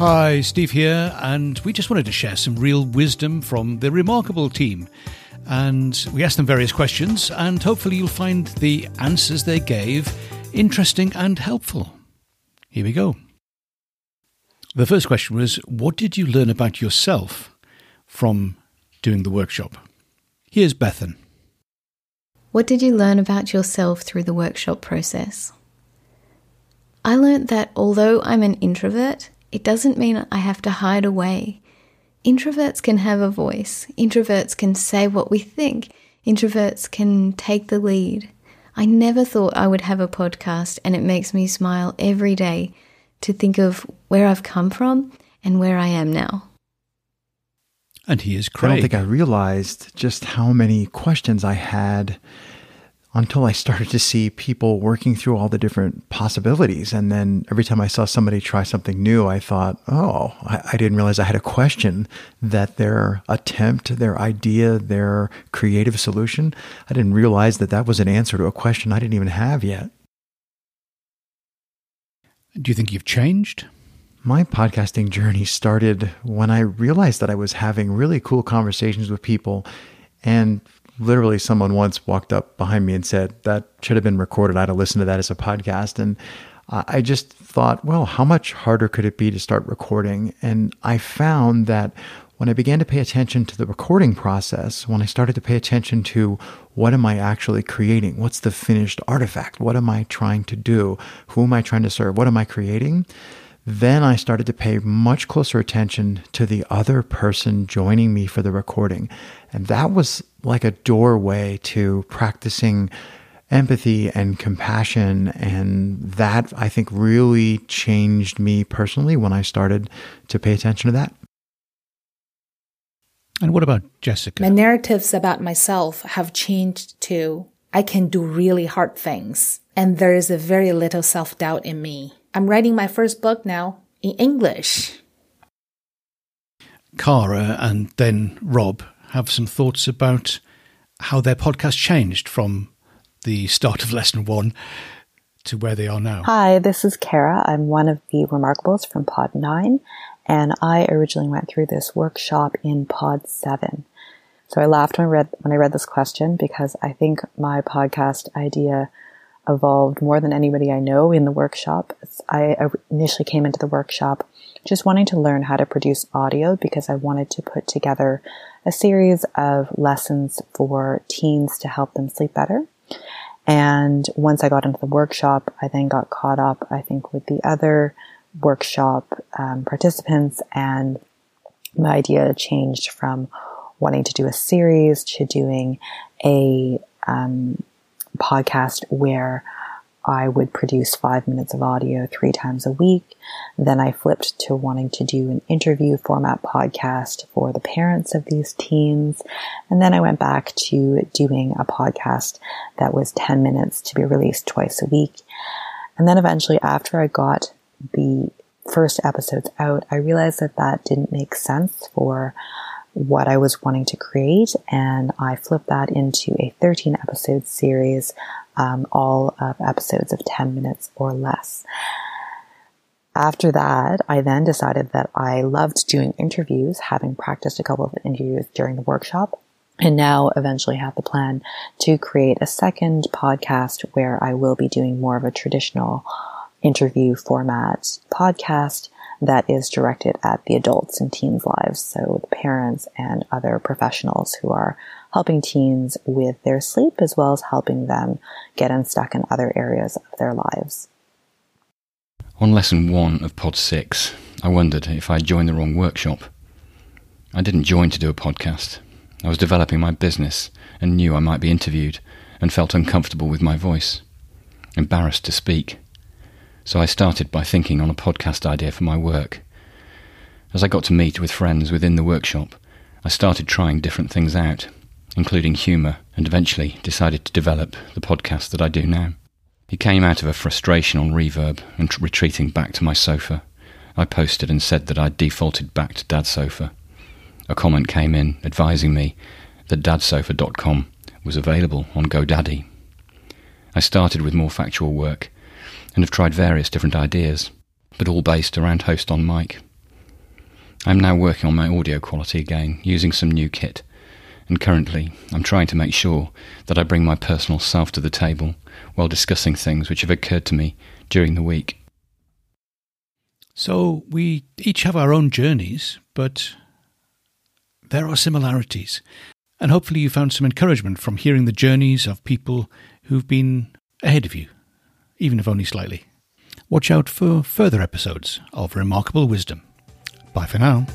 Hi, Steve here, and we just wanted to share some real wisdom from the remarkable team. And we asked them various questions, and hopefully, you'll find the answers they gave interesting and helpful. Here we go. The first question was What did you learn about yourself from doing the workshop? Here's Bethan. What did you learn about yourself through the workshop process? I learned that although I'm an introvert, it doesn't mean I have to hide away. Introverts can have a voice, introverts can say what we think, introverts can take the lead. I never thought I would have a podcast, and it makes me smile every day to think of where I've come from and where I am now. And he is Craig. I don't think I realized just how many questions I had until I started to see people working through all the different possibilities. And then every time I saw somebody try something new, I thought, oh, I, I, didn't realize I had a question that their attempt, their idea, their creative solution, I didn't realize that that was an answer to a question I didn't even have yet. Do you think you've changed? My podcasting journey started when I realized that I was having really cool conversations with people and literally someone once walked up behind me and said that should have been recorded. I'd have listened to that as a podcast. And I just thought, well, how much harder could it be to start recording? And I found that when I began to pay attention to the recording process, when I started to pay attention to what am I actually creating? What's the finished artifact? What am I trying to do? Who am I trying to serve? What am I creating? Then I started to pay much closer attention to the other person joining me for the recording. And that was like a doorway to practicing empathy and compassion. And that I think really changed me personally when I started to pay attention to that. And what about Jessica? My narratives about myself have changed to I can do really hard things. And there is a very little self doubt in me. I'm writing my first book now in English. Cara and then Rob have some thoughts about how their podcast changed from the start of lesson one to where they are now. Hi, this is Kara. I'm one of the Remarkables from Pod 9, and I originally went through this workshop in Pod 7. So I laughed when I read when I read this question because I think my podcast idea evolved more than anybody I know in the workshop. I initially came into the workshop just wanting to learn how to produce audio because I wanted to put together a series of lessons for teens to help them sleep better. And once I got into the workshop, I then got caught up, I think, with the other workshop um, participants, and my idea changed from wanting to do a series to doing a um, podcast where I would produce five minutes of audio three times a week. Then I flipped to wanting to do an interview format podcast for the parents of these teens. And then I went back to doing a podcast that was 10 minutes to be released twice a week. And then eventually after I got the first episodes out, I realized that that didn't make sense for what I was wanting to create, and I flipped that into a 13 episode series, um, all of episodes of 10 minutes or less. After that, I then decided that I loved doing interviews, having practiced a couple of interviews during the workshop, and now eventually have the plan to create a second podcast where I will be doing more of a traditional interview format podcast that is directed at the adults and teens' lives. So the parents and other professionals who are helping teens with their sleep as well as helping them get unstuck in other areas of their lives. On lesson one of Pod 6, I wondered if I'd joined the wrong workshop. I didn't join to do a podcast. I was developing my business and knew I might be interviewed and felt uncomfortable with my voice, embarrassed to speak so I started by thinking on a podcast idea for my work. As I got to meet with friends within the workshop, I started trying different things out, including humour, and eventually decided to develop the podcast that I do now. It came out of a frustration on Reverb and t- retreating back to my sofa. I posted and said that I'd defaulted back to Dad's sofa. A comment came in advising me that dadsofa.com was available on GoDaddy. I started with more factual work and have tried various different ideas, but all based around host on mic. I'm now working on my audio quality again using some new kit, and currently I'm trying to make sure that I bring my personal self to the table while discussing things which have occurred to me during the week. So we each have our own journeys, but there are similarities. And hopefully you found some encouragement from hearing the journeys of people who've been ahead of you, even if only slightly. Watch out for further episodes of Remarkable Wisdom. Bye for now.